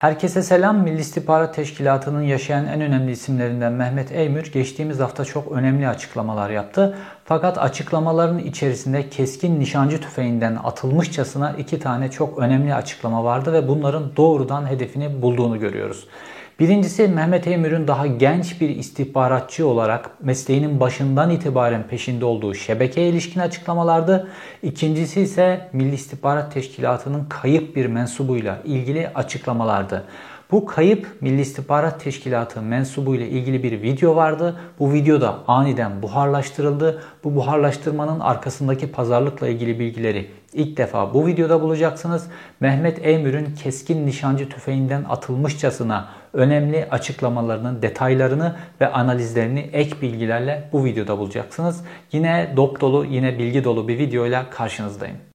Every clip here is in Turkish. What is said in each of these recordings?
Herkese selam. Milli İstihbarat Teşkilatı'nın yaşayan en önemli isimlerinden Mehmet Eymür geçtiğimiz hafta çok önemli açıklamalar yaptı. Fakat açıklamaların içerisinde keskin nişancı tüfeğinden atılmışçasına iki tane çok önemli açıklama vardı ve bunların doğrudan hedefini bulduğunu görüyoruz. Birincisi Mehmet Eymür'ün daha genç bir istihbaratçı olarak mesleğinin başından itibaren peşinde olduğu şebekeye ilişkin açıklamalardı. İkincisi ise Milli İstihbarat Teşkilatı'nın kayıp bir mensubuyla ilgili açıklamalardı. Bu kayıp Milli İstihbarat Teşkilatı mensubu ile ilgili bir video vardı. Bu videoda aniden buharlaştırıldı. Bu buharlaştırmanın arkasındaki pazarlıkla ilgili bilgileri ilk defa bu videoda bulacaksınız. Mehmet Eymür'ün keskin nişancı tüfeğinden atılmışçasına önemli açıklamalarının detaylarını ve analizlerini ek bilgilerle bu videoda bulacaksınız. Yine dop dolu, yine bilgi dolu bir videoyla karşınızdayım.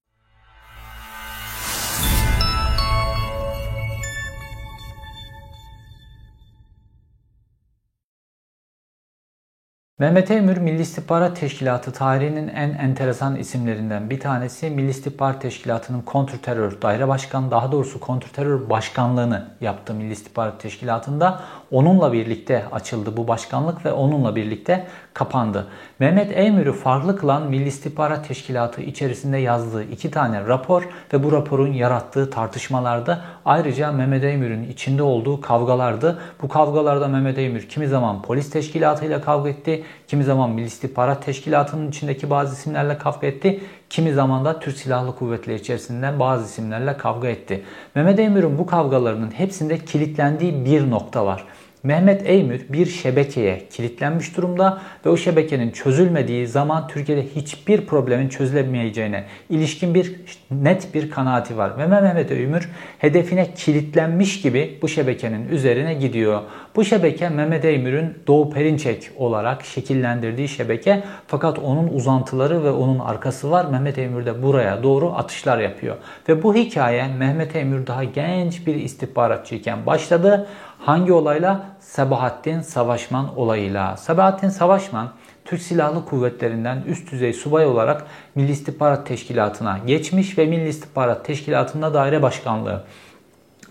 Mehmet Emür Milli İstihbarat Teşkilatı tarihinin en enteresan isimlerinden bir tanesi. Milli İstihbarat Teşkilatı'nın kontrterör daire başkanı daha doğrusu kontrterör başkanlığını yaptı Milli İstihbarat Teşkilatı'nda. Onunla birlikte açıldı bu başkanlık ve onunla birlikte kapandı. Mehmet Eymür'ü farklı kılan Milli İstihbarat Teşkilatı içerisinde yazdığı iki tane rapor ve bu raporun yarattığı tartışmalarda ayrıca Mehmet Eymür'ün içinde olduğu kavgalardı. Bu kavgalarda Mehmet Eymür kimi zaman polis teşkilatıyla kavga etti, kimi zaman Milli İstihbarat Teşkilatı'nın içindeki bazı isimlerle kavga etti, kimi zaman da Türk Silahlı Kuvvetleri içerisinden bazı isimlerle kavga etti. Mehmet Eymür'ün bu kavgalarının hepsinde kilitlendiği bir nokta var. Mehmet Eymür bir şebekeye kilitlenmiş durumda ve o şebekenin çözülmediği zaman Türkiye'de hiçbir problemin çözülemeyeceğine ilişkin bir net bir kanaati var. Ve Mehmet Eymür hedefine kilitlenmiş gibi bu şebekenin üzerine gidiyor. Bu şebeke Mehmet Eymür'ün Doğu Perinçek olarak şekillendirdiği şebeke fakat onun uzantıları ve onun arkası var. Mehmet Eymür de buraya doğru atışlar yapıyor. Ve bu hikaye Mehmet Eymür daha genç bir istihbaratçıyken başladı. Hangi olayla? Sabahattin Savaşman olayıyla. Sabahattin Savaşman Türk Silahlı Kuvvetleri'nden üst düzey subay olarak Milli İstihbarat Teşkilatı'na geçmiş ve Milli İstihbarat Teşkilatı'nda daire başkanlığı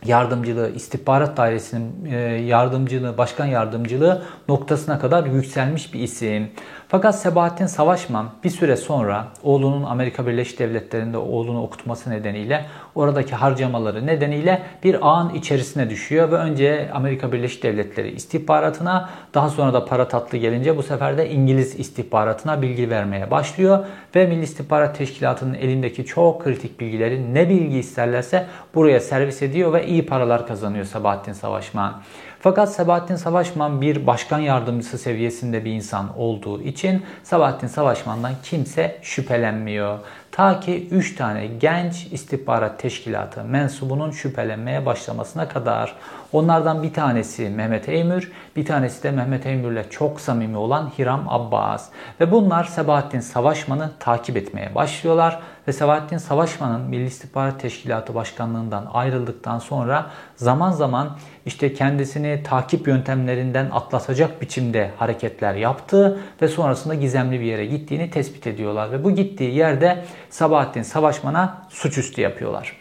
yardımcılığı, istihbarat dairesinin e, yardımcılığı, başkan yardımcılığı noktasına kadar yükselmiş bir isim. Fakat Sebahattin Savaşman bir süre sonra oğlunun Amerika Birleşik Devletleri'nde oğlunu okutması nedeniyle oradaki harcamaları nedeniyle bir ağın içerisine düşüyor ve önce Amerika Birleşik Devletleri istihbaratına daha sonra da para tatlı gelince bu sefer de İngiliz istihbaratına bilgi vermeye başlıyor ve Milli İstihbarat Teşkilatı'nın elindeki çok kritik bilgileri ne bilgi isterlerse buraya servis ediyor ve iyi paralar kazanıyor Sabahattin Savaşman. Fakat Sabahattin Savaşman bir başkan yardımcısı seviyesinde bir insan olduğu için Sabahattin Savaşman'dan kimse şüphelenmiyor. Ta ki 3 tane genç istihbarat teşkilatı mensubunun şüphelenmeye başlamasına kadar. Onlardan bir tanesi Mehmet Eymür, bir tanesi de Mehmet Eymür'le çok samimi olan Hiram Abbas. Ve bunlar Sabahattin Savaşman'ı takip etmeye başlıyorlar. Ve Sabahattin Savaşman'ın Milli İstihbarat Teşkilatı Başkanlığından ayrıldıktan sonra zaman zaman işte kendisini takip yöntemlerinden atlatacak biçimde hareketler yaptı ve sonrasında gizemli bir yere gittiğini tespit ediyorlar. Ve bu gittiği yerde Sabahattin Savaşman'a suçüstü yapıyorlar.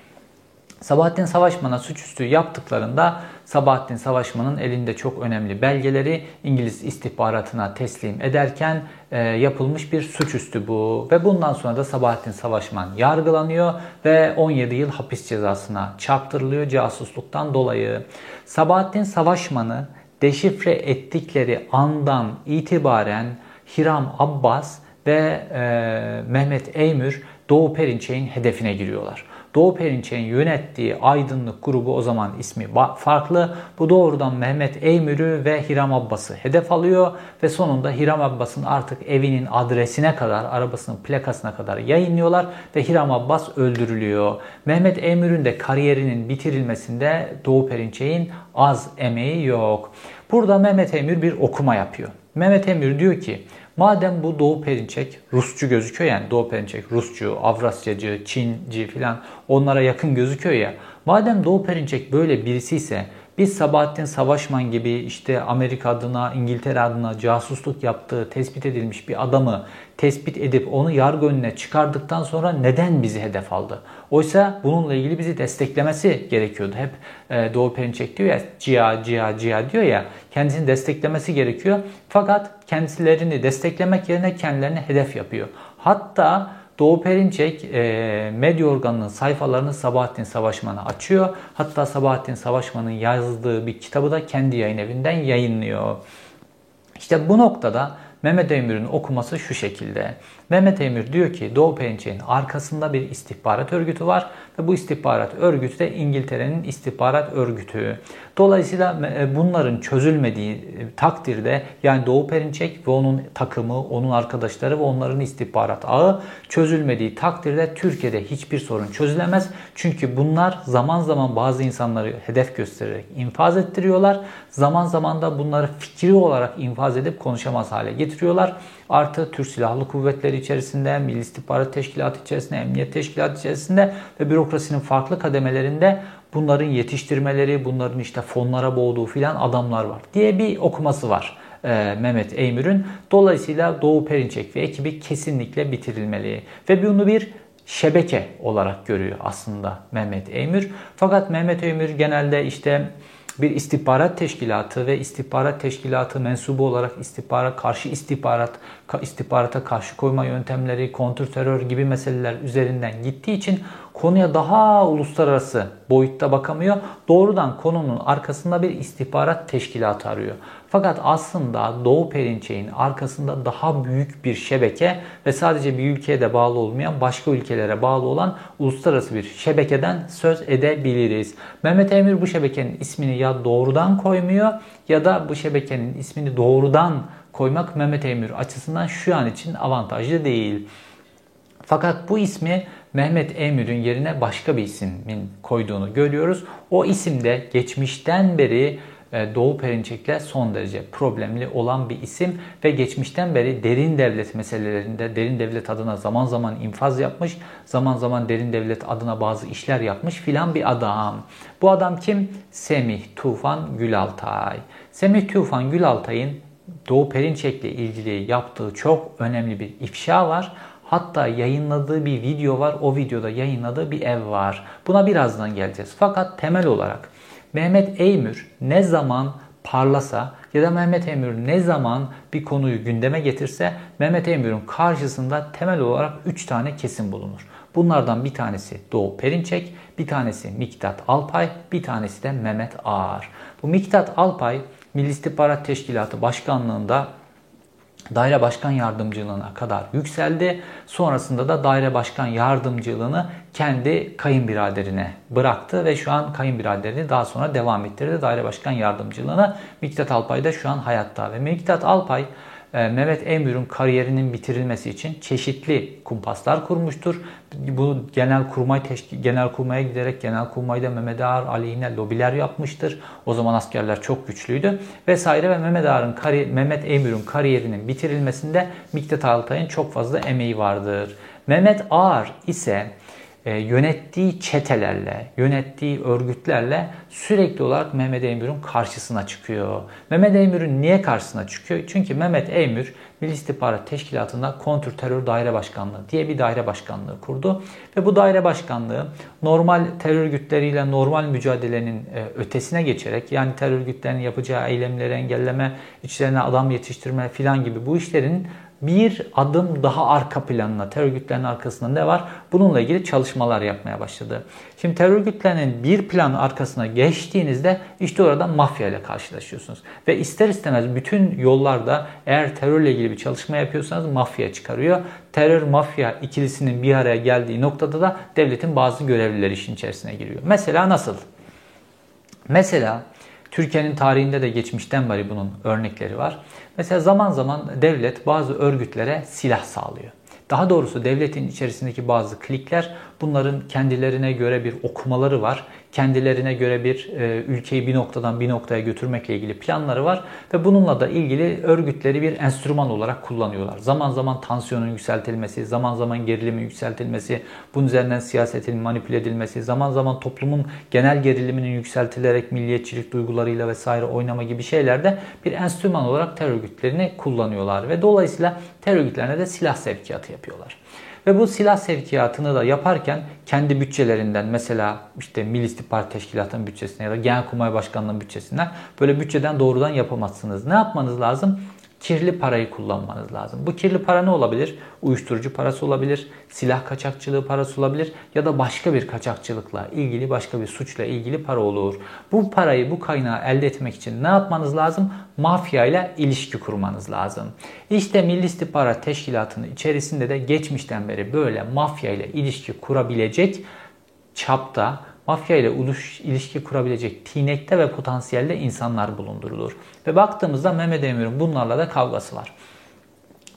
Sabahattin Savaşman'a suçüstü yaptıklarında Sabahattin Savaşman'ın elinde çok önemli belgeleri İngiliz istihbaratına teslim ederken e, yapılmış bir suçüstü bu. Ve bundan sonra da Sabahattin Savaşman yargılanıyor ve 17 yıl hapis cezasına çarptırılıyor casusluktan dolayı. Sabahattin Savaşman'ı deşifre ettikleri andan itibaren Hiram Abbas ve e, Mehmet Eymür Doğu Perinçek'in hedefine giriyorlar. Doğu Perinçek'in yönettiği aydınlık grubu o zaman ismi farklı. Bu doğrudan Mehmet Eymür'ü ve Hiram Abbas'ı hedef alıyor ve sonunda Hiram Abbas'ın artık evinin adresine kadar, arabasının plakasına kadar yayınlıyorlar ve Hiram Abbas öldürülüyor. Mehmet Eymür'ün de kariyerinin bitirilmesinde Doğu Perinçek'in az emeği yok. Burada Mehmet Eymür bir okuma yapıyor. Mehmet Emir diyor ki madem bu Doğu Perinçek Rusçu gözüküyor yani Doğu Perinçek Rusçu, Avrasyacı, Çinci filan onlara yakın gözüküyor ya. Madem Doğu Perinçek böyle birisi ise Biz Sabahattin Savaşman gibi işte Amerika adına, İngiltere adına casusluk yaptığı tespit edilmiş bir adamı tespit edip onu yargı önüne çıkardıktan sonra neden bizi hedef aldı? Oysa bununla ilgili bizi desteklemesi gerekiyordu. Hep e, Doğu Perinçek diyor ya cia cia cia diyor ya kendisini desteklemesi gerekiyor. Fakat kendilerini desteklemek yerine kendilerini hedef yapıyor. Hatta Doğu Perinçek e, medya organının sayfalarını Sabahattin Savaşman'a açıyor. Hatta Sabahattin Savaşman'ın yazdığı bir kitabı da kendi yayın evinden yayınlıyor. İşte bu noktada Mehmet Emir'in okuması şu şekilde. Mehmet Emir diyor ki Doğu Perinçek'in arkasında bir istihbarat örgütü var ve bu istihbarat örgütü de İngiltere'nin istihbarat örgütü. Dolayısıyla e, bunların çözülmediği e, takdirde yani Doğu Perinçek ve onun takımı, onun arkadaşları ve onların istihbarat ağı çözülmediği takdirde Türkiye'de hiçbir sorun çözülemez. Çünkü bunlar zaman zaman bazı insanları hedef göstererek infaz ettiriyorlar. Zaman zaman da bunları fikri olarak infaz edip konuşamaz hale getiriyorlar. Artı Türk Silahlı Kuvvetleri içerisinde, Milli İstihbarat Teşkilatı içerisinde, Emniyet Teşkilatı içerisinde ve bürokrasinin farklı kademelerinde bunların yetiştirmeleri, bunların işte fonlara boğduğu filan adamlar var diye bir okuması var. E, Mehmet Eymür'ün. Dolayısıyla Doğu Perinçek ve ekibi kesinlikle bitirilmeli. Ve bunu bir şebeke olarak görüyor aslında Mehmet Eymür. Fakat Mehmet Eymür genelde işte bir istihbarat teşkilatı ve istihbarat teşkilatı mensubu olarak istihbarat karşı istihbarat istihbarata karşı koyma yöntemleri, kontrterör gibi meseleler üzerinden gittiği için konuya daha uluslararası boyutta bakamıyor. Doğrudan konunun arkasında bir istihbarat teşkilatı arıyor. Fakat aslında Doğu Perinçek'in arkasında daha büyük bir şebeke ve sadece bir ülkeye de bağlı olmayan başka ülkelere bağlı olan uluslararası bir şebekeden söz edebiliriz. Mehmet Emir bu şebekenin ismini ya doğrudan koymuyor ya da bu şebekenin ismini doğrudan koymak Mehmet Emir açısından şu an için avantajlı değil. Fakat bu ismi Mehmet Emir'in yerine başka bir ismin koyduğunu görüyoruz. O isim de geçmişten beri e, Doğu Perinçek'le son derece problemli olan bir isim ve geçmişten beri derin devlet meselelerinde derin devlet adına zaman zaman infaz yapmış, zaman zaman derin devlet adına bazı işler yapmış filan bir adam. Bu adam kim? Semih Tufan Gülaltay. Semih Tufan Gülaltay'ın Doğu Perinçek'le ilgili yaptığı çok önemli bir ifşa var. Hatta yayınladığı bir video var. O videoda yayınladığı bir ev var. Buna birazdan geleceğiz. Fakat temel olarak Mehmet Eymür ne zaman parlasa ya da Mehmet Eymür ne zaman bir konuyu gündeme getirse Mehmet Eymür'ün karşısında temel olarak 3 tane kesim bulunur. Bunlardan bir tanesi Doğu Perinçek, bir tanesi Miktat Alpay, bir tanesi de Mehmet Ağar. Bu Miktat Alpay Milli İstihbarat Teşkilatı Başkanlığında daire başkan yardımcılığına kadar yükseldi. Sonrasında da daire başkan yardımcılığını kendi kayınbiraderine bıraktı ve şu an kayınbiraderini daha sonra devam ettirdi. Daire başkan yardımcılığına Miktat Alpay da şu an hayatta ve Miktat Alpay Mehmet Emir'in kariyerinin bitirilmesi için çeşitli kumpaslar kurmuştur. Bu genel kurmay genel kurmaya giderek genel kurmayda Mehmet Ağar aleyhine lobiler yapmıştır. O zaman askerler çok güçlüydü vesaire ve Mehmet Ağar'ın Mehmet Emir'in kariyerinin bitirilmesinde Miktat Altay'ın çok fazla emeği vardır. Mehmet Ağar ise yönettiği çetelerle, yönettiği örgütlerle sürekli olarak Mehmet Eymür'ün karşısına çıkıyor. Mehmet Eymür'ün niye karşısına çıkıyor? Çünkü Mehmet Eymür Milli İstihbarat Teşkilatı'nda Kontrterör Daire Başkanlığı diye bir daire başkanlığı kurdu. Ve bu daire başkanlığı normal terör örgütleriyle normal mücadelenin e, ötesine geçerek yani terör örgütlerinin yapacağı eylemleri engelleme, içlerine adam yetiştirme filan gibi bu işlerin bir adım daha arka planına, terör örgütlerinin arkasında ne var? Bununla ilgili çalışmalar yapmaya başladı. Şimdi terör örgütlerinin bir plan arkasına geçtiğinizde işte orada mafya ile karşılaşıyorsunuz. Ve ister istemez bütün yollarda eğer terörle ilgili bir çalışma yapıyorsanız mafya çıkarıyor. Terör mafya ikilisinin bir araya geldiği noktada da devletin bazı görevlileri işin içerisine giriyor. Mesela nasıl? Mesela Türkiye'nin tarihinde de geçmişten beri bunun örnekleri var. Mesela zaman zaman devlet bazı örgütlere silah sağlıyor. Daha doğrusu devletin içerisindeki bazı klikler Bunların kendilerine göre bir okumaları var. Kendilerine göre bir e, ülkeyi bir noktadan bir noktaya götürmekle ilgili planları var ve bununla da ilgili örgütleri bir enstrüman olarak kullanıyorlar. Zaman zaman tansiyonun yükseltilmesi, zaman zaman gerilimin yükseltilmesi, bunun üzerinden siyasetin manipüle edilmesi, zaman zaman toplumun genel geriliminin yükseltilerek milliyetçilik duygularıyla vesaire oynama gibi şeylerde bir enstrüman olarak terör örgütlerini kullanıyorlar ve dolayısıyla terör örgütlerine de silah sevkiyatı yapıyorlar. Ve bu silah sevkiyatını da yaparken kendi bütçelerinden mesela işte Milli İstihbarat Teşkilatı'nın bütçesinden ya da Genelkurmay Başkanlığı'nın bütçesinden böyle bütçeden doğrudan yapamazsınız. Ne yapmanız lazım? Kirli parayı kullanmanız lazım. Bu kirli para ne olabilir? Uyuşturucu parası olabilir, silah kaçakçılığı parası olabilir ya da başka bir kaçakçılıkla ilgili başka bir suçla ilgili para olur. Bu parayı, bu kaynağı elde etmek için ne yapmanız lazım? Mafya ile ilişki kurmanız lazım. İşte Milli İstihbarat Teşkilatı'nın içerisinde de geçmişten beri böyle mafya ile ilişki kurabilecek çapta mafya ile ilişki kurabilecek tinekte ve potansiyelde insanlar bulundurulur. Ve baktığımızda Mehmet Emir'in bunlarla da kavgası var.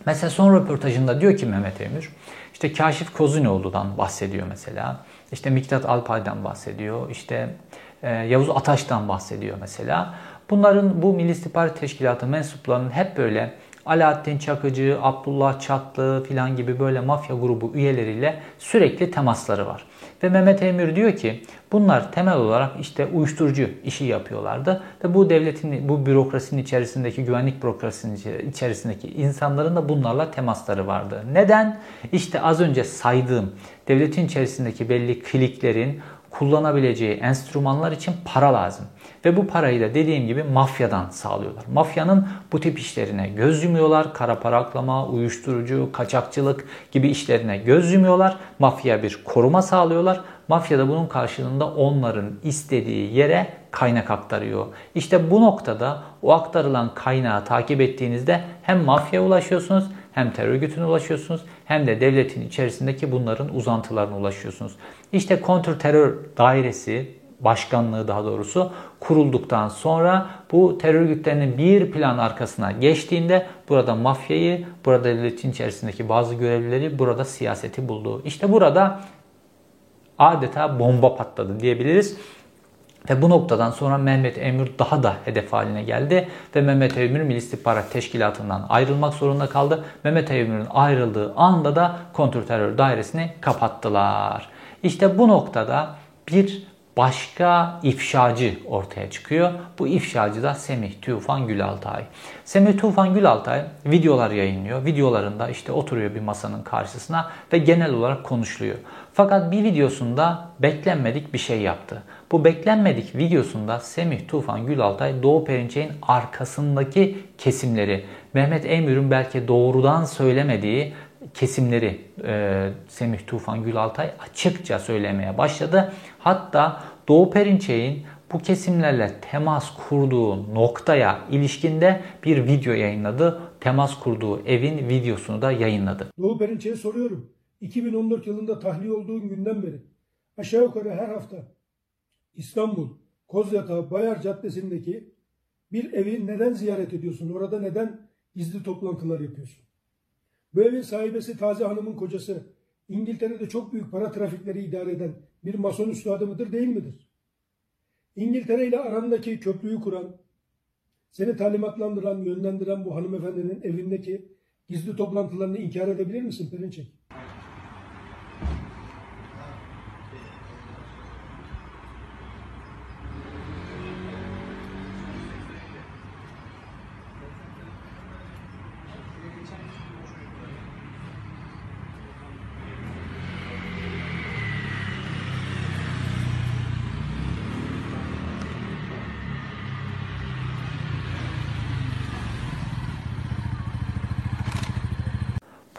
Mesela son röportajında diyor ki Mehmet Emir, işte Kaşif Kozinoğlu'dan bahsediyor mesela. İşte Miktat Alpay'dan bahsediyor. İşte e, Yavuz Ataş'tan bahsediyor mesela. Bunların bu Milli İstihbarat Teşkilatı mensuplarının hep böyle Alaaddin Çakıcı, Abdullah Çatlı filan gibi böyle mafya grubu üyeleriyle sürekli temasları var. Ve Mehmet Emir diyor ki bunlar temel olarak işte uyuşturucu işi yapıyorlardı. Ve bu devletin, bu bürokrasinin içerisindeki, güvenlik bürokrasinin içerisindeki insanların da bunlarla temasları vardı. Neden? İşte az önce saydığım devletin içerisindeki belli kliklerin kullanabileceği enstrümanlar için para lazım. Ve bu parayı da dediğim gibi mafyadan sağlıyorlar. Mafyanın bu tip işlerine göz yumuyorlar. Kara para aklama, uyuşturucu, kaçakçılık gibi işlerine göz yumuyorlar. Mafya bir koruma sağlıyorlar. Mafya da bunun karşılığında onların istediği yere kaynak aktarıyor. İşte bu noktada o aktarılan kaynağı takip ettiğinizde hem mafyaya ulaşıyorsunuz hem terör örgütüne ulaşıyorsunuz hem de devletin içerisindeki bunların uzantılarına ulaşıyorsunuz. İşte kontrterör dairesi başkanlığı daha doğrusu kurulduktan sonra bu terör örgütlerinin bir plan arkasına geçtiğinde burada mafyayı, burada devletin içerisindeki bazı görevlileri, burada siyaseti buldu. İşte burada adeta bomba patladı diyebiliriz. Ve bu noktadan sonra Mehmet Emir daha da hedef haline geldi ve Mehmet Emir Milli İstihbarat Teşkilatı'ndan ayrılmak zorunda kaldı. Mehmet Emir'in ayrıldığı anda da kontrterör dairesini kapattılar. İşte bu noktada bir başka ifşacı ortaya çıkıyor. Bu ifşacı da Semih Tufan Gülaltay. Semih Tufan Gülaltay videolar yayınlıyor. Videolarında işte oturuyor bir masanın karşısına ve genel olarak konuşuluyor. Fakat bir videosunda beklenmedik bir şey yaptı. Bu beklenmedik videosunda Semih Tufan Gülaltay Doğu Perinçek'in arkasındaki kesimleri Mehmet Emir'in belki doğrudan söylemediği kesimleri e, Semih Tufan Gülaltay açıkça söylemeye başladı. Hatta Doğu Perinçek'in bu kesimlerle temas kurduğu noktaya ilişkinde bir video yayınladı. Temas kurduğu evin videosunu da yayınladı. Doğu Perinçek'e soruyorum. 2014 yılında tahliye olduğun günden beri aşağı yukarı her hafta İstanbul, Kozyatağı, Bayar Caddesi'ndeki bir evi neden ziyaret ediyorsun? Orada neden gizli toplantılar yapıyorsun? Bu evin sahibesi Taze Hanım'ın kocası İngiltere'de çok büyük para trafikleri idare eden bir mason üstadı mıdır değil midir? İngiltere ile arandaki köprüyü kuran, seni talimatlandıran, yönlendiren bu hanımefendinin evindeki gizli toplantılarını inkar edebilir misin Perinçek?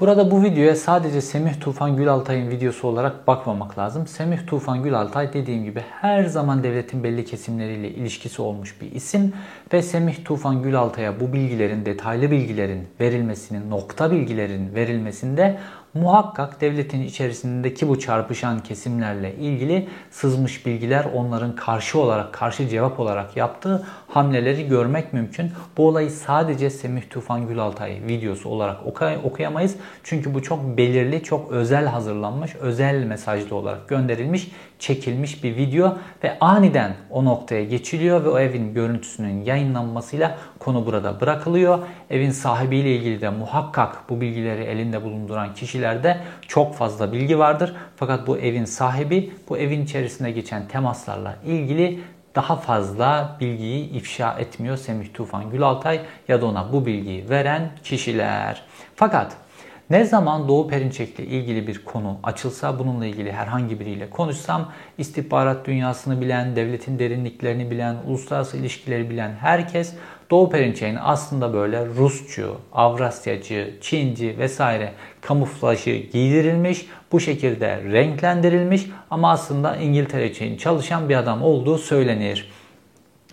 Burada bu videoya sadece Semih Tufan Gülaltay'ın videosu olarak bakmamak lazım. Semih Tufan Gülaltay dediğim gibi her zaman devletin belli kesimleriyle ilişkisi olmuş bir isim ve Semih Tufan Gülaltay'a bu bilgilerin, detaylı bilgilerin verilmesinin, nokta bilgilerin verilmesinde muhakkak devletin içerisindeki bu çarpışan kesimlerle ilgili sızmış bilgiler onların karşı olarak, karşı cevap olarak yaptığı hamleleri görmek mümkün. Bu olayı sadece Semih Tufan Gülaltay videosu olarak okuyamayız. Çünkü bu çok belirli, çok özel hazırlanmış, özel mesajlı olarak gönderilmiş, çekilmiş bir video ve aniden o noktaya geçiliyor ve o evin görüntüsünün yayınlanmasıyla konu burada bırakılıyor. Evin sahibiyle ilgili de muhakkak bu bilgileri elinde bulunduran kişilerde çok fazla bilgi vardır. Fakat bu evin sahibi bu evin içerisinde geçen temaslarla ilgili daha fazla bilgiyi ifşa etmiyor Semih Tufan Gülaltay ya da ona bu bilgiyi veren kişiler. Fakat ne zaman Doğu Perinçek'le ilgili bir konu açılsa, bununla ilgili herhangi biriyle konuşsam, istihbarat dünyasını bilen, devletin derinliklerini bilen, uluslararası ilişkileri bilen herkes Doğu Perinçek'in aslında böyle Rusçu, Avrasyacı, Çinci vesaire kamuflajı giydirilmiş, bu şekilde renklendirilmiş ama aslında İngiltere için çalışan bir adam olduğu söylenir.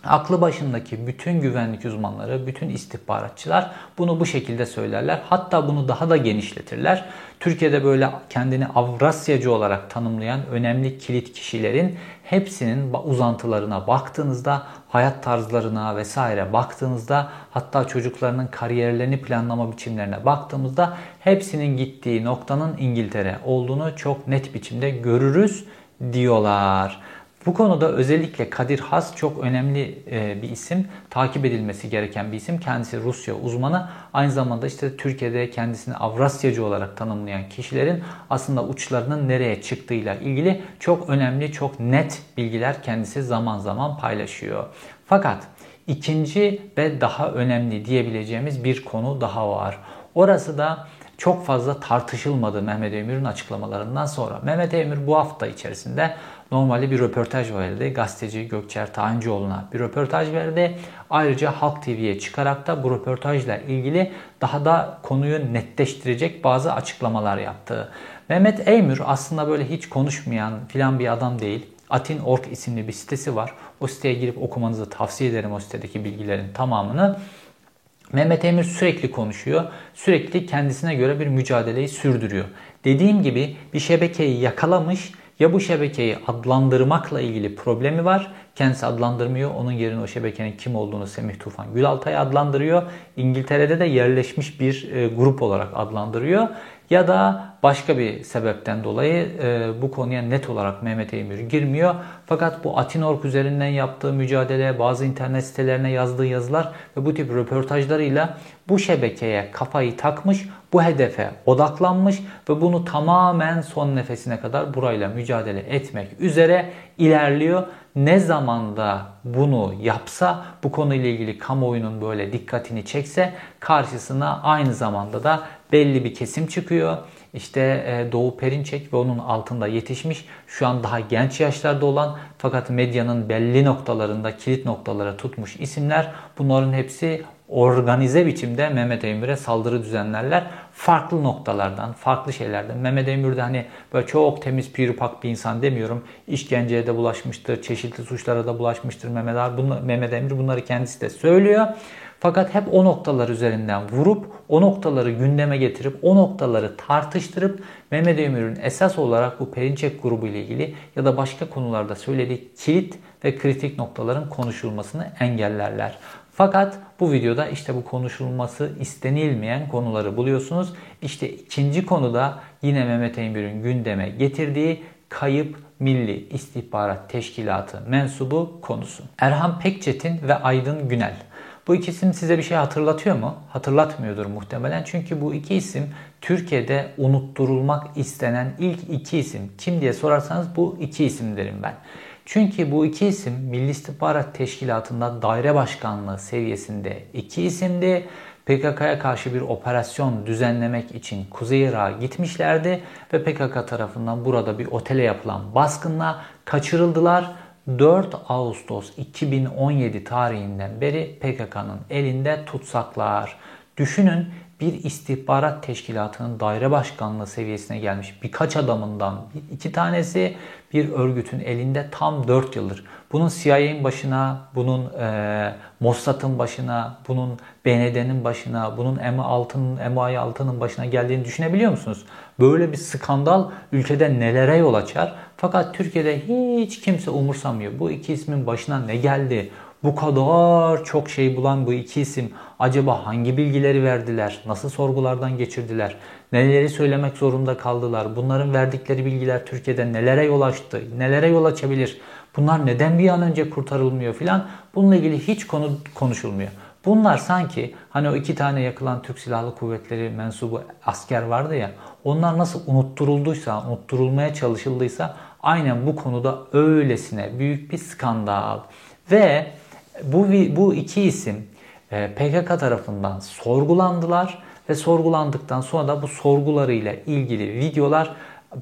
Aklı başındaki bütün güvenlik uzmanları, bütün istihbaratçılar bunu bu şekilde söylerler. Hatta bunu daha da genişletirler. Türkiye'de böyle kendini Avrasyacı olarak tanımlayan önemli kilit kişilerin hepsinin uzantılarına baktığınızda, hayat tarzlarına vesaire baktığınızda, hatta çocuklarının kariyerlerini planlama biçimlerine baktığımızda hepsinin gittiği noktanın İngiltere olduğunu çok net biçimde görürüz diyorlar. Bu konuda özellikle Kadir Has çok önemli e, bir isim. Takip edilmesi gereken bir isim. Kendisi Rusya uzmanı. Aynı zamanda işte Türkiye'de kendisini Avrasyacı olarak tanımlayan kişilerin aslında uçlarının nereye çıktığıyla ilgili çok önemli, çok net bilgiler kendisi zaman zaman paylaşıyor. Fakat ikinci ve daha önemli diyebileceğimiz bir konu daha var. Orası da çok fazla tartışılmadı Mehmet Emir'in açıklamalarından sonra. Mehmet Emir bu hafta içerisinde normalde bir röportaj verdi. Gazeteci Gökçer Tahancıoğlu'na bir röportaj verdi. Ayrıca Halk TV'ye çıkarak da bu röportajla ilgili daha da konuyu netleştirecek bazı açıklamalar yaptı. Mehmet Eymür aslında böyle hiç konuşmayan filan bir adam değil. Atin.org isimli bir sitesi var. O siteye girip okumanızı tavsiye ederim o sitedeki bilgilerin tamamını. Mehmet Emir sürekli konuşuyor. Sürekli kendisine göre bir mücadeleyi sürdürüyor. Dediğim gibi bir şebekeyi yakalamış ya bu şebekeyi adlandırmakla ilgili problemi var. Kendisi adlandırmıyor. Onun yerine o şebekenin kim olduğunu Semih Tufan Gülaltay adlandırıyor. İngiltere'de de yerleşmiş bir e, grup olarak adlandırıyor. Ya da başka bir sebepten dolayı e, bu konuya net olarak Mehmet Eymür girmiyor. Fakat bu Atinorg üzerinden yaptığı mücadele, bazı internet sitelerine yazdığı yazılar ve bu tip röportajlarıyla bu şebekeye kafayı takmış, bu hedefe odaklanmış ve bunu tamamen son nefesine kadar burayla mücadele etmek üzere ilerliyor. Ne zamanda bunu yapsa, bu konuyla ilgili kamuoyunun böyle dikkatini çekse karşısına aynı zamanda da belli bir kesim çıkıyor. İşte e, Doğu Perinçek ve onun altında yetişmiş şu an daha genç yaşlarda olan fakat medyanın belli noktalarında kilit noktalara tutmuş isimler bunların hepsi organize biçimde Mehmet Emir'e saldırı düzenlerler. Farklı noktalardan, farklı şeylerden. Mehmet Emir de hani böyle çok temiz pirupak bir insan demiyorum. İşkenceye de bulaşmıştır, çeşitli suçlara da bulaşmıştır Mehmet, Ar Mehmet Emir. Bunları kendisi de söylüyor. Fakat hep o noktalar üzerinden vurup, o noktaları gündeme getirip, o noktaları tartıştırıp Mehmet Emir'in esas olarak bu Perinçek grubu ile ilgili ya da başka konularda söylediği kilit ve kritik noktaların konuşulmasını engellerler. Fakat bu videoda işte bu konuşulması istenilmeyen konuları buluyorsunuz. İşte ikinci konuda yine Mehmet Emir'in gündeme getirdiği kayıp Milli İstihbarat Teşkilatı mensubu konusu. Erhan Pekçetin ve Aydın Günel. Bu iki isim size bir şey hatırlatıyor mu? Hatırlatmıyordur muhtemelen. Çünkü bu iki isim Türkiye'de unutturulmak istenen ilk iki isim. Kim diye sorarsanız bu iki isim derim ben. Çünkü bu iki isim Milli İstihbarat Teşkilatı'nda daire başkanlığı seviyesinde iki isimdi. PKK'ya karşı bir operasyon düzenlemek için Kuzey Irak'a gitmişlerdi ve PKK tarafından burada bir otele yapılan baskınla kaçırıldılar 4 Ağustos 2017 tarihinden beri PKK'nın elinde tutsaklar. Düşünün bir istihbarat teşkilatının daire başkanlığı seviyesine gelmiş birkaç adamından iki tanesi bir örgütün elinde tam 4 yıldır. Bunun CIA'nin başına, bunun e, Mossad'ın başına, bunun BND'nin başına, bunun M6'nın, MI6'nın başına geldiğini düşünebiliyor musunuz? Böyle bir skandal ülkede nelere yol açar? Fakat Türkiye'de hiç kimse umursamıyor. Bu iki ismin başına ne geldi? Bu kadar çok şey bulan bu iki isim acaba hangi bilgileri verdiler? Nasıl sorgulardan geçirdiler? Neleri söylemek zorunda kaldılar? Bunların verdikleri bilgiler Türkiye'de nelere yol açtı? Nelere yol açabilir? Bunlar neden bir an önce kurtarılmıyor filan? Bununla ilgili hiç konu konuşulmuyor. Bunlar sanki hani o iki tane yakılan Türk Silahlı Kuvvetleri mensubu asker vardı ya onlar nasıl unutturulduysa, unutturulmaya çalışıldıysa aynen bu konuda öylesine büyük bir skandal. Ve bu, bu iki isim e, PKK tarafından sorgulandılar ve sorgulandıktan sonra da bu sorgularıyla ilgili videolar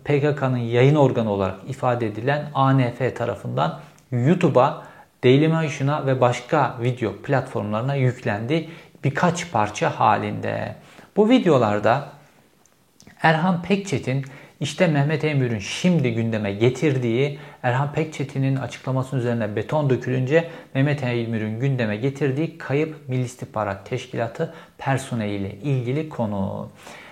PKK'nın yayın organı olarak ifade edilen ANF tarafından YouTube'a, Dailymotion'a ve başka video platformlarına yüklendi birkaç parça halinde. Bu videolarda Erhan Pekçet'in işte Mehmet Emir'in şimdi gündeme getirdiği Erhan Pekçetin'in açıklamasının üzerine beton dökülünce Mehmet Emir'in gündeme getirdiği kayıp Milli İstihbarat Teşkilatı personeliyle ilgili konu.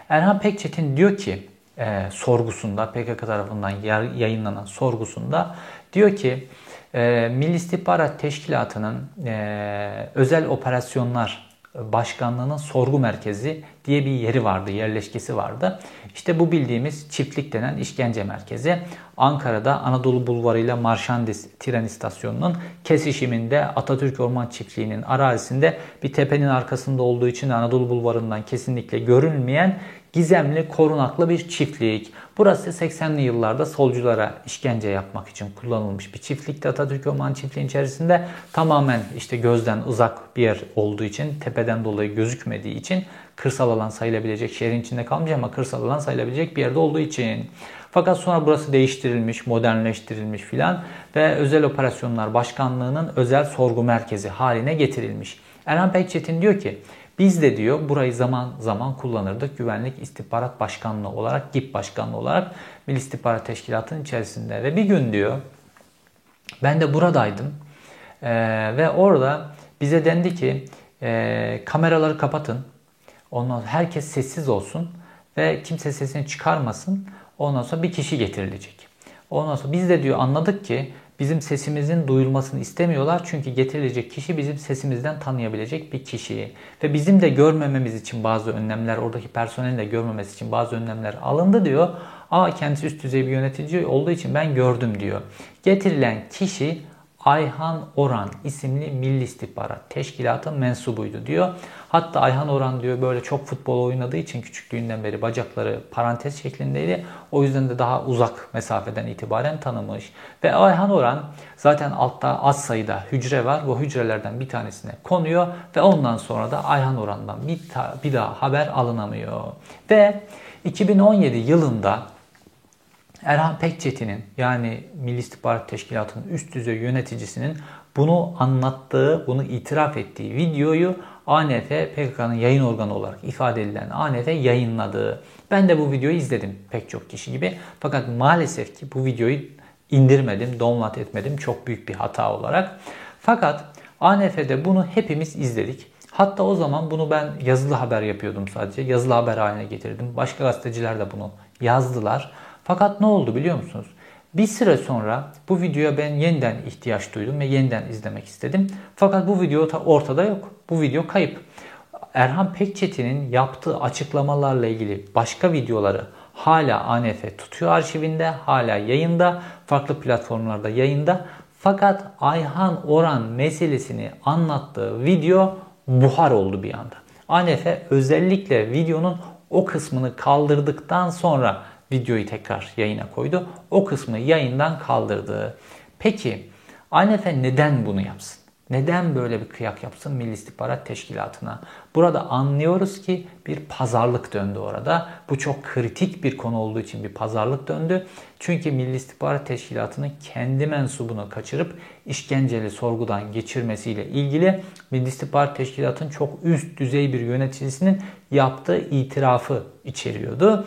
Erhan Pekçetin diyor ki e, sorgusunda PKK tarafından yayınlanan sorgusunda diyor ki e, Milli İstihbarat Teşkilatı'nın e, özel operasyonlar Başkanlığı'nın sorgu merkezi diye bir yeri vardı, yerleşkesi vardı. İşte bu bildiğimiz çiftlik denen işkence merkezi. Ankara'da Anadolu Bulvarı ile Marşandis tren istasyonunun kesişiminde Atatürk Orman Çiftliği'nin arazisinde bir tepenin arkasında olduğu için Anadolu Bulvarı'ndan kesinlikle görünmeyen gizemli, korunaklı bir çiftlik. Burası 80'li yıllarda solculara işkence yapmak için kullanılmış bir çiftlikti. Atatürk Orman Çiftliği içerisinde tamamen işte gözden uzak bir yer olduğu için, tepeden dolayı gözükmediği için kırsal alan sayılabilecek, şehrin içinde kalmayacak ama kırsal alan sayılabilecek bir yerde olduğu için. Fakat sonra burası değiştirilmiş, modernleştirilmiş filan ve Özel Operasyonlar Başkanlığı'nın özel sorgu merkezi haline getirilmiş. Erhan Pekçetin diyor ki biz de diyor burayı zaman zaman kullanırdık. Güvenlik İstihbarat Başkanlığı olarak, GİP Başkanlığı olarak Milli İstihbarat Teşkilatı'nın içerisinde. Ve bir gün diyor ben de buradaydım ee, ve orada bize dendi ki e, kameraları kapatın. Ondan sonra herkes sessiz olsun ve kimse sesini çıkarmasın. Ondan sonra bir kişi getirilecek. Ondan sonra biz de diyor anladık ki bizim sesimizin duyulmasını istemiyorlar. Çünkü getirilecek kişi bizim sesimizden tanıyabilecek bir kişi. Ve bizim de görmememiz için bazı önlemler, oradaki personelin de görmemesi için bazı önlemler alındı diyor. Ama kendisi üst düzey bir yönetici olduğu için ben gördüm diyor. Getirilen kişi Ayhan Oran isimli Milli İstihbarat Teşkilatı mensubuydu diyor. Hatta Ayhan Oran diyor böyle çok futbol oynadığı için küçüklüğünden beri bacakları parantez şeklindeydi. O yüzden de daha uzak mesafeden itibaren tanımış. Ve Ayhan Oran zaten altta az sayıda hücre var. Bu hücrelerden bir tanesine konuyor ve ondan sonra da Ayhan Oran'dan bir, bir daha haber alınamıyor. Ve 2017 yılında Erhan Pekçetin'in yani Milli İstihbarat Teşkilatı'nın üst düzey yöneticisinin bunu anlattığı, bunu itiraf ettiği videoyu ANF PKK'nın yayın organı olarak ifade edilen ANF yayınladığı. Ben de bu videoyu izledim pek çok kişi gibi. Fakat maalesef ki bu videoyu indirmedim, download etmedim çok büyük bir hata olarak. Fakat ANF'de bunu hepimiz izledik. Hatta o zaman bunu ben yazılı haber yapıyordum sadece. Yazılı haber haline getirdim. Başka gazeteciler de bunu yazdılar. Fakat ne oldu biliyor musunuz? Bir süre sonra bu videoya ben yeniden ihtiyaç duydum ve yeniden izlemek istedim. Fakat bu video ortada yok. Bu video kayıp. Erhan Pekçetin'in yaptığı açıklamalarla ilgili başka videoları hala ANF tutuyor arşivinde, hala yayında, farklı platformlarda yayında. Fakat Ayhan Oran meselesini anlattığı video buhar oldu bir anda. ANF özellikle videonun o kısmını kaldırdıktan sonra videoyu tekrar yayına koydu. O kısmı yayından kaldırdı. Peki ANF neden bunu yapsın? Neden böyle bir kıyak yapsın Milli İstihbarat Teşkilatı'na? Burada anlıyoruz ki bir pazarlık döndü orada. Bu çok kritik bir konu olduğu için bir pazarlık döndü. Çünkü Milli İstihbarat Teşkilatı'nın kendi mensubunu kaçırıp işkenceli sorgudan geçirmesiyle ilgili Milli İstihbarat Teşkilatı'nın çok üst düzey bir yöneticisinin yaptığı itirafı içeriyordu.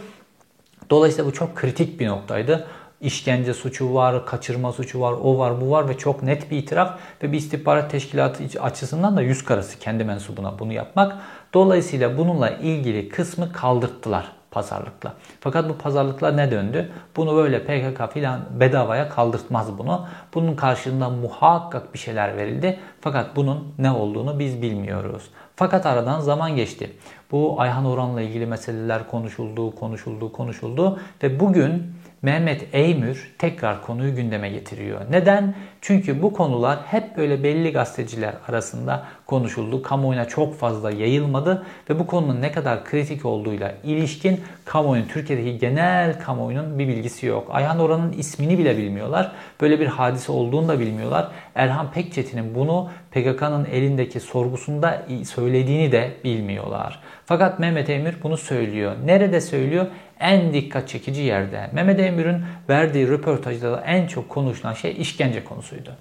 Dolayısıyla bu çok kritik bir noktaydı işkence suçu var, kaçırma suçu var, o var, bu var ve çok net bir itiraf ve bir istihbarat teşkilatı açısından da yüz karası kendi mensubuna bunu yapmak. Dolayısıyla bununla ilgili kısmı kaldırttılar pazarlıkla. Fakat bu pazarlıklar ne döndü? Bunu böyle PKK filan bedavaya kaldırtmaz bunu. Bunun karşılığında muhakkak bir şeyler verildi. Fakat bunun ne olduğunu biz bilmiyoruz. Fakat aradan zaman geçti. Bu Ayhan Orhan'la ilgili meseleler konuşuldu, konuşuldu, konuşuldu. Ve bugün Mehmet Eymür tekrar konuyu gündeme getiriyor. Neden? Çünkü bu konular hep böyle belli gazeteciler arasında konuşuldu. Kamuoyuna çok fazla yayılmadı ve bu konunun ne kadar kritik olduğuyla ilişkin kamuoyunun, Türkiye'deki genel kamuoyunun bir bilgisi yok. Ayhan Orhan'ın ismini bile bilmiyorlar. Böyle bir hadise olduğunu da bilmiyorlar. Erhan Pekçetin'in bunu PKK'nın elindeki sorgusunda söylediğini de bilmiyorlar. Fakat Mehmet Emir bunu söylüyor. Nerede söylüyor? En dikkat çekici yerde. Mehmet Emir'in verdiği röportajda da en çok konuşulan şey işkence konusuydu.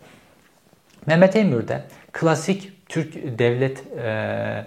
Mehmet Emir de klasik Türk devlet e,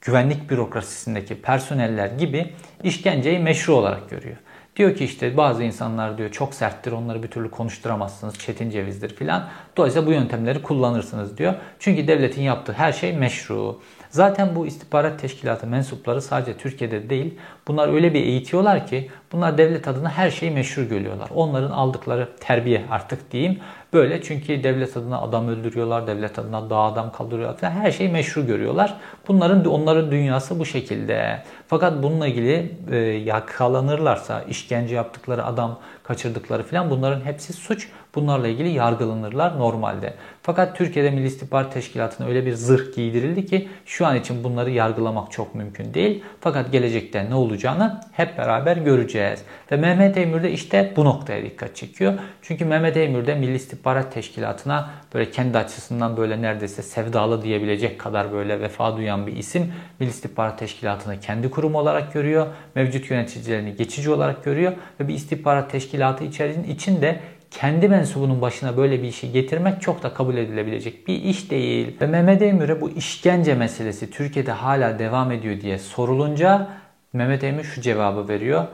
güvenlik bürokrasisindeki personeller gibi işkenceyi meşru olarak görüyor. Diyor ki işte bazı insanlar diyor çok serttir onları bir türlü konuşturamazsınız çetin cevizdir filan. Dolayısıyla bu yöntemleri kullanırsınız diyor. Çünkü devletin yaptığı her şey meşru. Zaten bu istihbarat teşkilatı mensupları sadece Türkiye'de değil bunlar öyle bir eğitiyorlar ki bunlar devlet adına her şeyi meşru görüyorlar. Onların aldıkları terbiye artık diyeyim böyle çünkü devlet adına adam öldürüyorlar, devlet adına dağ adam kaldırıyorlar falan her şeyi meşru görüyorlar. Bunların onların dünyası bu şekilde. Fakat bununla ilgili e, yakalanırlarsa işkence yaptıkları adam kaçırdıkları falan bunların hepsi suç. Bunlarla ilgili yargılanırlar normalde. Fakat Türkiye'de Milli İstihbarat Teşkilatı'na öyle bir zırh giydirildi ki şu an için bunları yargılamak çok mümkün değil. Fakat gelecekte ne olacağını hep beraber göreceğiz. Ve Mehmet Emir de işte bu noktaya dikkat çekiyor. Çünkü Mehmet Emir de Milli İstihbarat Teşkilatı'na böyle kendi açısından böyle neredeyse sevdalı diyebilecek kadar böyle vefa duyan bir isim. Milli İstihbarat Teşkilatı'nı kendi kurumu olarak görüyor. Mevcut yöneticilerini geçici olarak görüyor. Ve bir istihbarat teşkilatı içinde kendi mensubunun başına böyle bir işi getirmek çok da kabul edilebilecek bir iş değil. Ve Mehmet Emir'e bu işkence meselesi Türkiye'de hala devam ediyor diye sorulunca Mehmet Emir şu cevabı veriyor.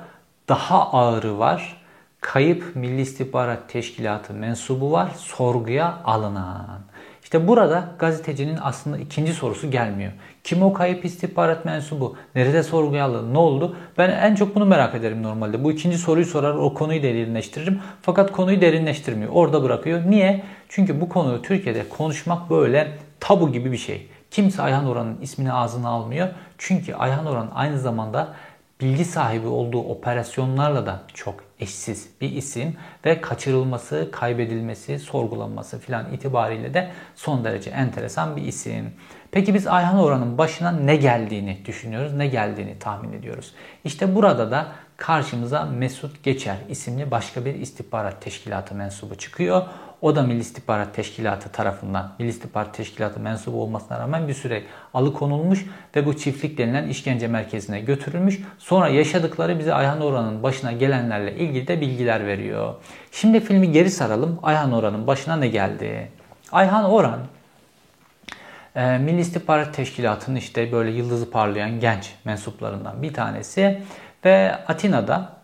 Daha ağırı var. Kayıp Milli İstihbarat Teşkilatı mensubu var. Sorguya alınan. İşte burada gazetecinin aslında ikinci sorusu gelmiyor. Kim o kayıp istihbarat mensubu? Nerede sorguya alındı? Ne oldu? Ben en çok bunu merak ederim normalde. Bu ikinci soruyu sorar, o konuyu derinleştiririm. Fakat konuyu derinleştirmiyor. Orada bırakıyor. Niye? Çünkü bu konuyu Türkiye'de konuşmak böyle tabu gibi bir şey. Kimse Ayhan Oran'ın ismini ağzına almıyor. Çünkü Ayhan Oran aynı zamanda bilgi sahibi olduğu operasyonlarla da çok eşsiz bir isim ve kaçırılması, kaybedilmesi, sorgulanması filan itibariyle de son derece enteresan bir isim. Peki biz Ayhan Orhan'ın başına ne geldiğini düşünüyoruz, ne geldiğini tahmin ediyoruz. İşte burada da karşımıza Mesut Geçer isimli başka bir istihbarat teşkilatı mensubu çıkıyor. O da Milli İstihbarat Teşkilatı tarafından, Milli İstihbarat Teşkilatı mensubu olmasına rağmen bir süre alıkonulmuş ve bu çiftlik denilen işkence merkezine götürülmüş. Sonra yaşadıkları bize Ayhan Orhan'ın başına gelenlerle ilgili de bilgiler veriyor. Şimdi filmi geri saralım. Ayhan Orhan'ın başına ne geldi? Ayhan Orhan e, Milli İstihbarat Teşkilatı'nın işte böyle yıldızı parlayan genç mensuplarından bir tanesi ve Atina'da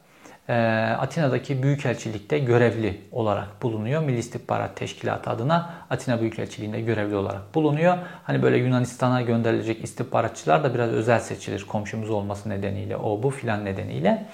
e, Atina'daki Büyükelçilikte görevli olarak bulunuyor. Milli İstihbarat Teşkilatı adına Atina Büyükelçiliğinde görevli olarak bulunuyor. Hani böyle Yunanistan'a gönderilecek istihbaratçılar da biraz özel seçilir komşumuz olması nedeniyle o bu filan nedeniyle.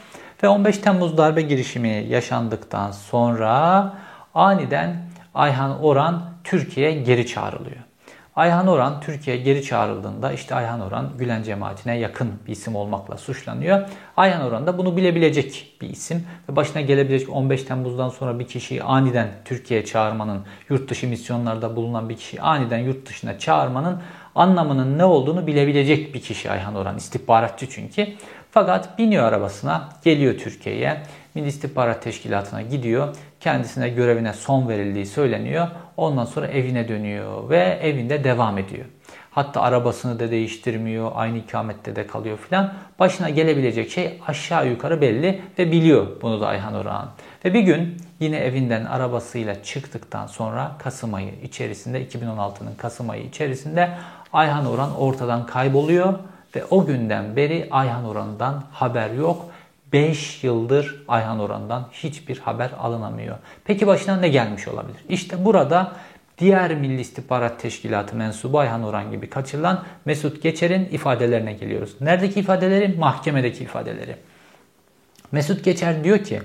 Ve 15 Temmuz darbe girişimi yaşandıktan sonra aniden Ayhan Oran Türkiye'ye geri çağrılıyor. Ayhan Oran Türkiye'ye geri çağrıldığında işte Ayhan Oran Gülen cemaatine yakın bir isim olmakla suçlanıyor. Ayhan Oran da bunu bilebilecek bir isim ve başına gelebilecek 15 Temmuz'dan sonra bir kişiyi aniden Türkiye'ye çağırmanın, yurt dışı misyonlarda bulunan bir kişiyi aniden yurt dışına çağırmanın anlamının ne olduğunu bilebilecek bir kişi Ayhan Oran. istihbaratçı çünkü. Fakat biniyor arabasına, geliyor Türkiye'ye. Milli İstihbarat Teşkilatı'na gidiyor. Kendisine görevine son verildiği söyleniyor. Ondan sonra evine dönüyor ve evinde devam ediyor. Hatta arabasını da değiştirmiyor, aynı ikamette de kalıyor filan. Başına gelebilecek şey aşağı yukarı belli ve biliyor bunu da Ayhan Oran. Ve bir gün yine evinden arabasıyla çıktıktan sonra Kasım ayı içerisinde 2016'nın Kasım ayı içerisinde Ayhan Oran ortadan kayboluyor ve o günden beri Ayhan Oran'dan haber yok. 5 yıldır Ayhan Oran'dan hiçbir haber alınamıyor. Peki başına ne gelmiş olabilir? İşte burada diğer Milli İstihbarat Teşkilatı mensubu Ayhan Oran gibi kaçırılan Mesut Geçer'in ifadelerine geliyoruz. Neredeki ifadeleri? Mahkemedeki ifadeleri. Mesut Geçer diyor ki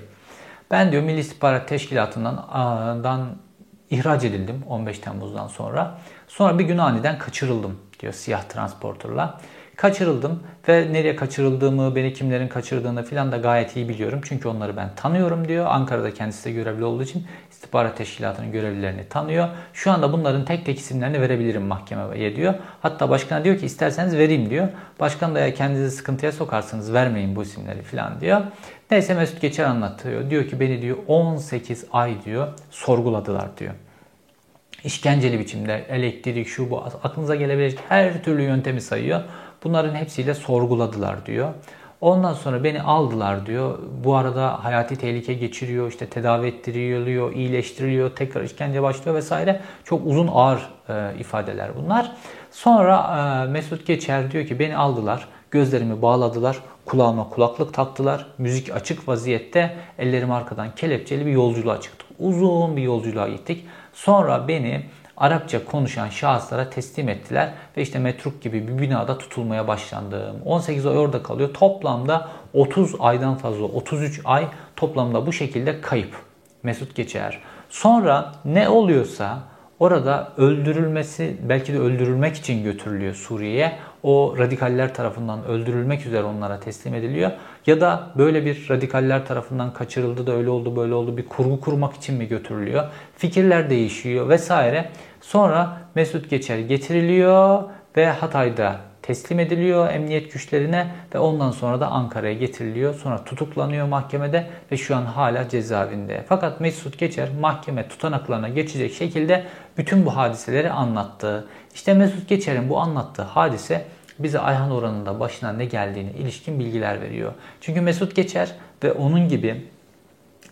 ben diyor Milli İstihbarat Teşkilatı'ndan ihraç edildim 15 Temmuz'dan sonra. Sonra bir gün aniden kaçırıldım diyor siyah transporterla. Kaçırıldım ve nereye kaçırıldığımı, beni kimlerin kaçırdığını filan da gayet iyi biliyorum. Çünkü onları ben tanıyorum diyor. Ankara'da kendisi de görevli olduğu için istihbarat teşkilatının görevlilerini tanıyor. Şu anda bunların tek tek isimlerini verebilirim mahkemeye diyor. Hatta başkana diyor ki isterseniz vereyim diyor. Başkan da ya kendinizi sıkıntıya sokarsınız vermeyin bu isimleri filan diyor. Neyse Mesut Geçer anlatıyor. Diyor ki beni diyor 18 ay diyor sorguladılar diyor işkenceli biçimde elektrik şu bu aklınıza gelebilecek her türlü yöntemi sayıyor. Bunların hepsiyle sorguladılar diyor. Ondan sonra beni aldılar diyor. Bu arada hayati tehlike geçiriyor, işte tedavi ettiriliyor, iyileştiriliyor, tekrar işkence başlıyor vesaire. Çok uzun ağır e, ifadeler bunlar. Sonra e, Mesut Geçer diyor ki beni aldılar, gözlerimi bağladılar, kulağıma kulaklık taktılar, müzik açık vaziyette ellerim arkadan kelepçeli bir yolculuğa çıktı. Uzun bir yolculuğa gittik. Sonra beni Arapça konuşan şahıslara teslim ettiler ve işte metruk gibi bir binada tutulmaya başlandım. 18 ay orada kalıyor. Toplamda 30 aydan fazla 33 ay toplamda bu şekilde kayıp. Mesut Geçer. Sonra ne oluyorsa orada öldürülmesi belki de öldürülmek için götürülüyor Suriye'ye. O radikaller tarafından öldürülmek üzere onlara teslim ediliyor. Ya da böyle bir radikaller tarafından kaçırıldı da öyle oldu böyle oldu bir kurgu kurmak için mi götürülüyor? Fikirler değişiyor vesaire. Sonra Mesut Geçer getiriliyor ve Hatay'da teslim ediliyor emniyet güçlerine ve ondan sonra da Ankara'ya getiriliyor. Sonra tutuklanıyor mahkemede ve şu an hala cezaevinde. Fakat Mesut Geçer mahkeme tutanaklarına geçecek şekilde bütün bu hadiseleri anlattı. İşte Mesut Geçer'in bu anlattığı hadise bize Ayhan Oran'ın başına ne geldiğini ilişkin bilgiler veriyor. Çünkü Mesut Geçer ve onun gibi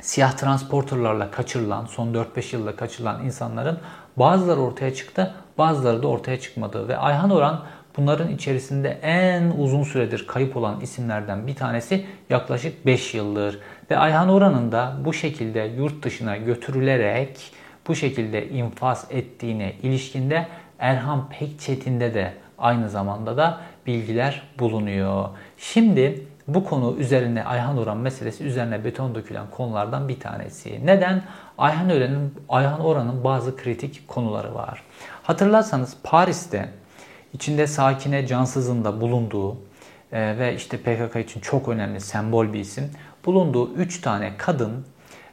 siyah transporterlarla kaçırılan, son 4-5 yılda kaçırılan insanların bazıları ortaya çıktı, bazıları da ortaya çıkmadı. Ve Ayhan Oran bunların içerisinde en uzun süredir kayıp olan isimlerden bir tanesi yaklaşık 5 yıldır. Ve Ayhan Oran'ın da bu şekilde yurt dışına götürülerek bu şekilde infaz ettiğine ilişkinde Erhan Pekçetin'de de aynı zamanda da bilgiler bulunuyor. Şimdi bu konu üzerine Ayhan Oran meselesi üzerine beton dökülen konulardan bir tanesi. Neden? Ayhan Oran'ın Ayhan Oran'ın bazı kritik konuları var. Hatırlarsanız Paris'te içinde Sakine Cansız'ın da bulunduğu e, ve işte PKK için çok önemli sembol bir isim bulunduğu 3 tane kadın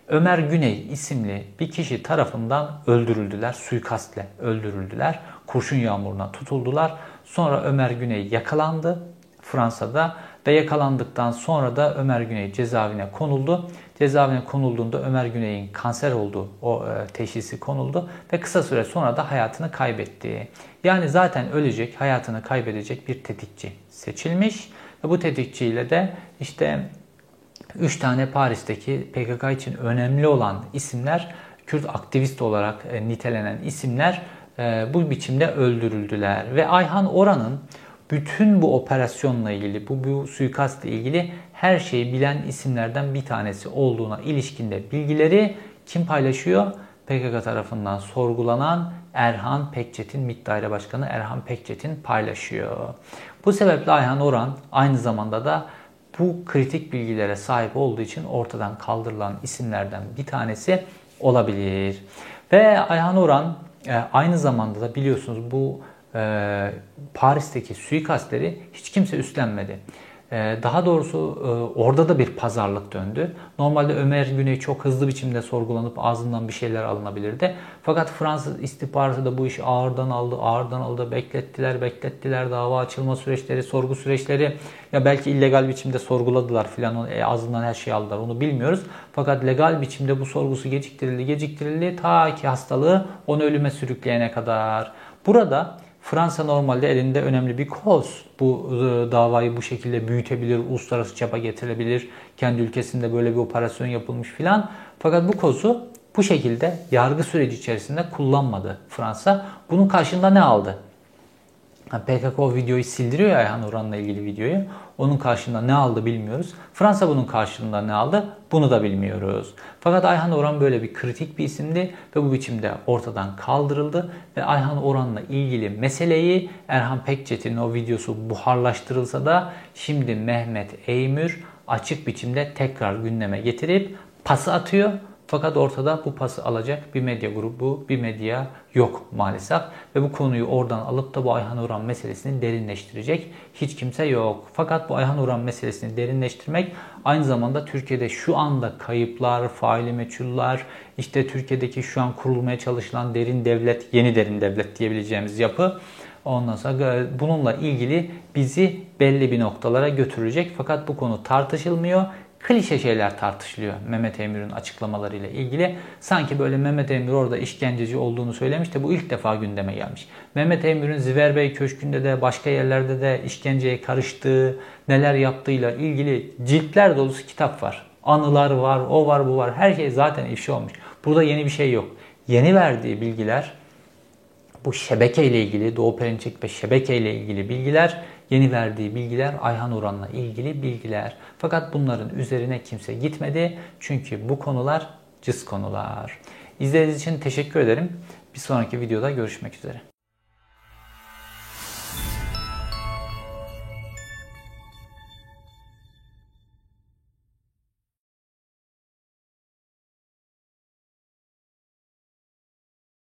Ömer Güney isimli bir kişi tarafından öldürüldüler, suikastle öldürüldüler. Kurşun yağmuruna tutuldular. Sonra Ömer Güney yakalandı Fransa'da ve yakalandıktan sonra da Ömer Güney cezaevine konuldu. Cezaevine konulduğunda Ömer Güney'in kanser olduğu o e, teşhisi konuldu ve kısa süre sonra da hayatını kaybetti. Yani zaten ölecek, hayatını kaybedecek bir tetikçi seçilmiş ve bu tetikçiyle de işte 3 tane Paris'teki PKK için önemli olan isimler, Kürt aktivist olarak e, nitelenen isimler e, bu biçimde öldürüldüler. Ve Ayhan Oran'ın bütün bu operasyonla ilgili, bu, bu suikastla ilgili her şeyi bilen isimlerden bir tanesi olduğuna ilişkinde bilgileri kim paylaşıyor? PKK tarafından sorgulanan Erhan Pekçet'in MİT Daire Başkanı Erhan Pekçet'in paylaşıyor. Bu sebeple Ayhan Oran aynı zamanda da bu kritik bilgilere sahip olduğu için ortadan kaldırılan isimlerden bir tanesi olabilir. Ve Ayhan Oran e, aynı zamanda da biliyorsunuz bu e, Paris'teki suikastleri hiç kimse üstlenmedi. Ee, Daha doğrusu e, orada da bir pazarlık döndü. Normalde Ömer Güney çok hızlı biçimde sorgulanıp ağzından bir şeyler alınabilirdi. Fakat Fransız istihbaratı da bu işi ağırdan aldı, ağırdan aldı. Beklettiler, beklettiler. Dava açılma süreçleri, sorgu süreçleri. Ya belki illegal biçimde sorguladılar filan. E, ağzından her şeyi aldılar. Onu bilmiyoruz. Fakat legal biçimde bu sorgusu geciktirildi, geciktirildi. Ta ki hastalığı onu ölüme sürükleyene kadar. Burada Fransa normalde elinde önemli bir koz. Bu e, davayı bu şekilde büyütebilir, uluslararası çapa getirebilir. Kendi ülkesinde böyle bir operasyon yapılmış filan. Fakat bu kozu bu şekilde yargı süreci içerisinde kullanmadı Fransa. Bunun karşında ne aldı? PKK o videoyu sildiriyor ya Ayhan Oran'la ilgili videoyu. Onun karşında ne aldı bilmiyoruz. Fransa bunun karşılığında ne aldı bunu da bilmiyoruz. Fakat Ayhan Oran böyle bir kritik bir isimdi ve bu biçimde ortadan kaldırıldı. Ve Ayhan Oran'la ilgili meseleyi Erhan Pekçetin'in o videosu buharlaştırılsa da şimdi Mehmet Eymür açık biçimde tekrar gündeme getirip pası atıyor. Fakat ortada bu pası alacak bir medya grubu, bir medya yok maalesef. Ve bu konuyu oradan alıp da bu Ayhan Uran meselesini derinleştirecek hiç kimse yok. Fakat bu Ayhan Uran meselesini derinleştirmek aynı zamanda Türkiye'de şu anda kayıplar, faili meçhuller, işte Türkiye'deki şu an kurulmaya çalışılan derin devlet, yeni derin devlet diyebileceğimiz yapı Ondan sonra bununla ilgili bizi belli bir noktalara götürecek. Fakat bu konu tartışılmıyor klişe şeyler tartışılıyor Mehmet Emir'in açıklamalarıyla ilgili. Sanki böyle Mehmet Emir orada işkenceci olduğunu söylemiş de bu ilk defa gündeme gelmiş. Mehmet Emir'in Ziverbey Köşkü'nde de başka yerlerde de işkenceye karıştığı, neler yaptığıyla ilgili ciltler dolusu kitap var. Anılar var, o var, bu var. Her şey zaten ifşa olmuş. Burada yeni bir şey yok. Yeni verdiği bilgiler bu şebeke ile ilgili Doğu Perinçek ve şebeke ile ilgili bilgiler yeni verdiği bilgiler Ayhan Uran'la ilgili bilgiler. Fakat bunların üzerine kimse gitmedi. Çünkü bu konular cız konular. İzlediğiniz için teşekkür ederim. Bir sonraki videoda görüşmek üzere.